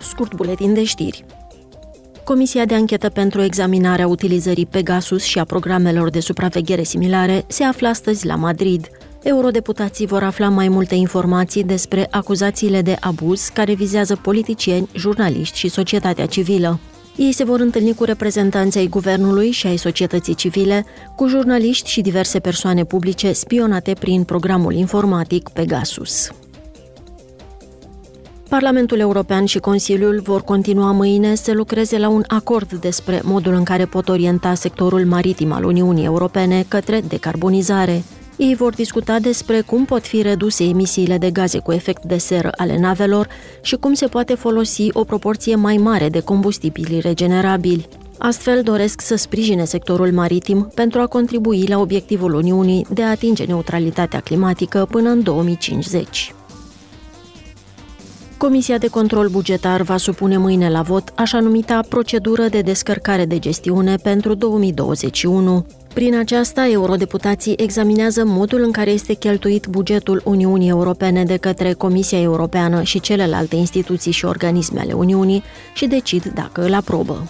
Scurt buletin de știri. Comisia de anchetă pentru examinarea utilizării Pegasus și a programelor de supraveghere similare se află astăzi la Madrid. Eurodeputații vor afla mai multe informații despre acuzațiile de abuz care vizează politicieni, jurnaliști și societatea civilă. Ei se vor întâlni cu reprezentanții ai guvernului și ai societății civile, cu jurnaliști și diverse persoane publice spionate prin programul informatic Pegasus. Parlamentul European și Consiliul vor continua mâine să lucreze la un acord despre modul în care pot orienta sectorul maritim al Uniunii Europene către decarbonizare. Ei vor discuta despre cum pot fi reduse emisiile de gaze cu efect de seră ale navelor și cum se poate folosi o proporție mai mare de combustibili regenerabili. Astfel doresc să sprijine sectorul maritim pentru a contribui la obiectivul Uniunii de a atinge neutralitatea climatică până în 2050. Comisia de control bugetar va supune mâine la vot așa numita procedură de descărcare de gestiune pentru 2021. Prin aceasta, eurodeputații examinează modul în care este cheltuit bugetul Uniunii Europene de către Comisia Europeană și celelalte instituții și organisme ale Uniunii și decid dacă îl aprobă.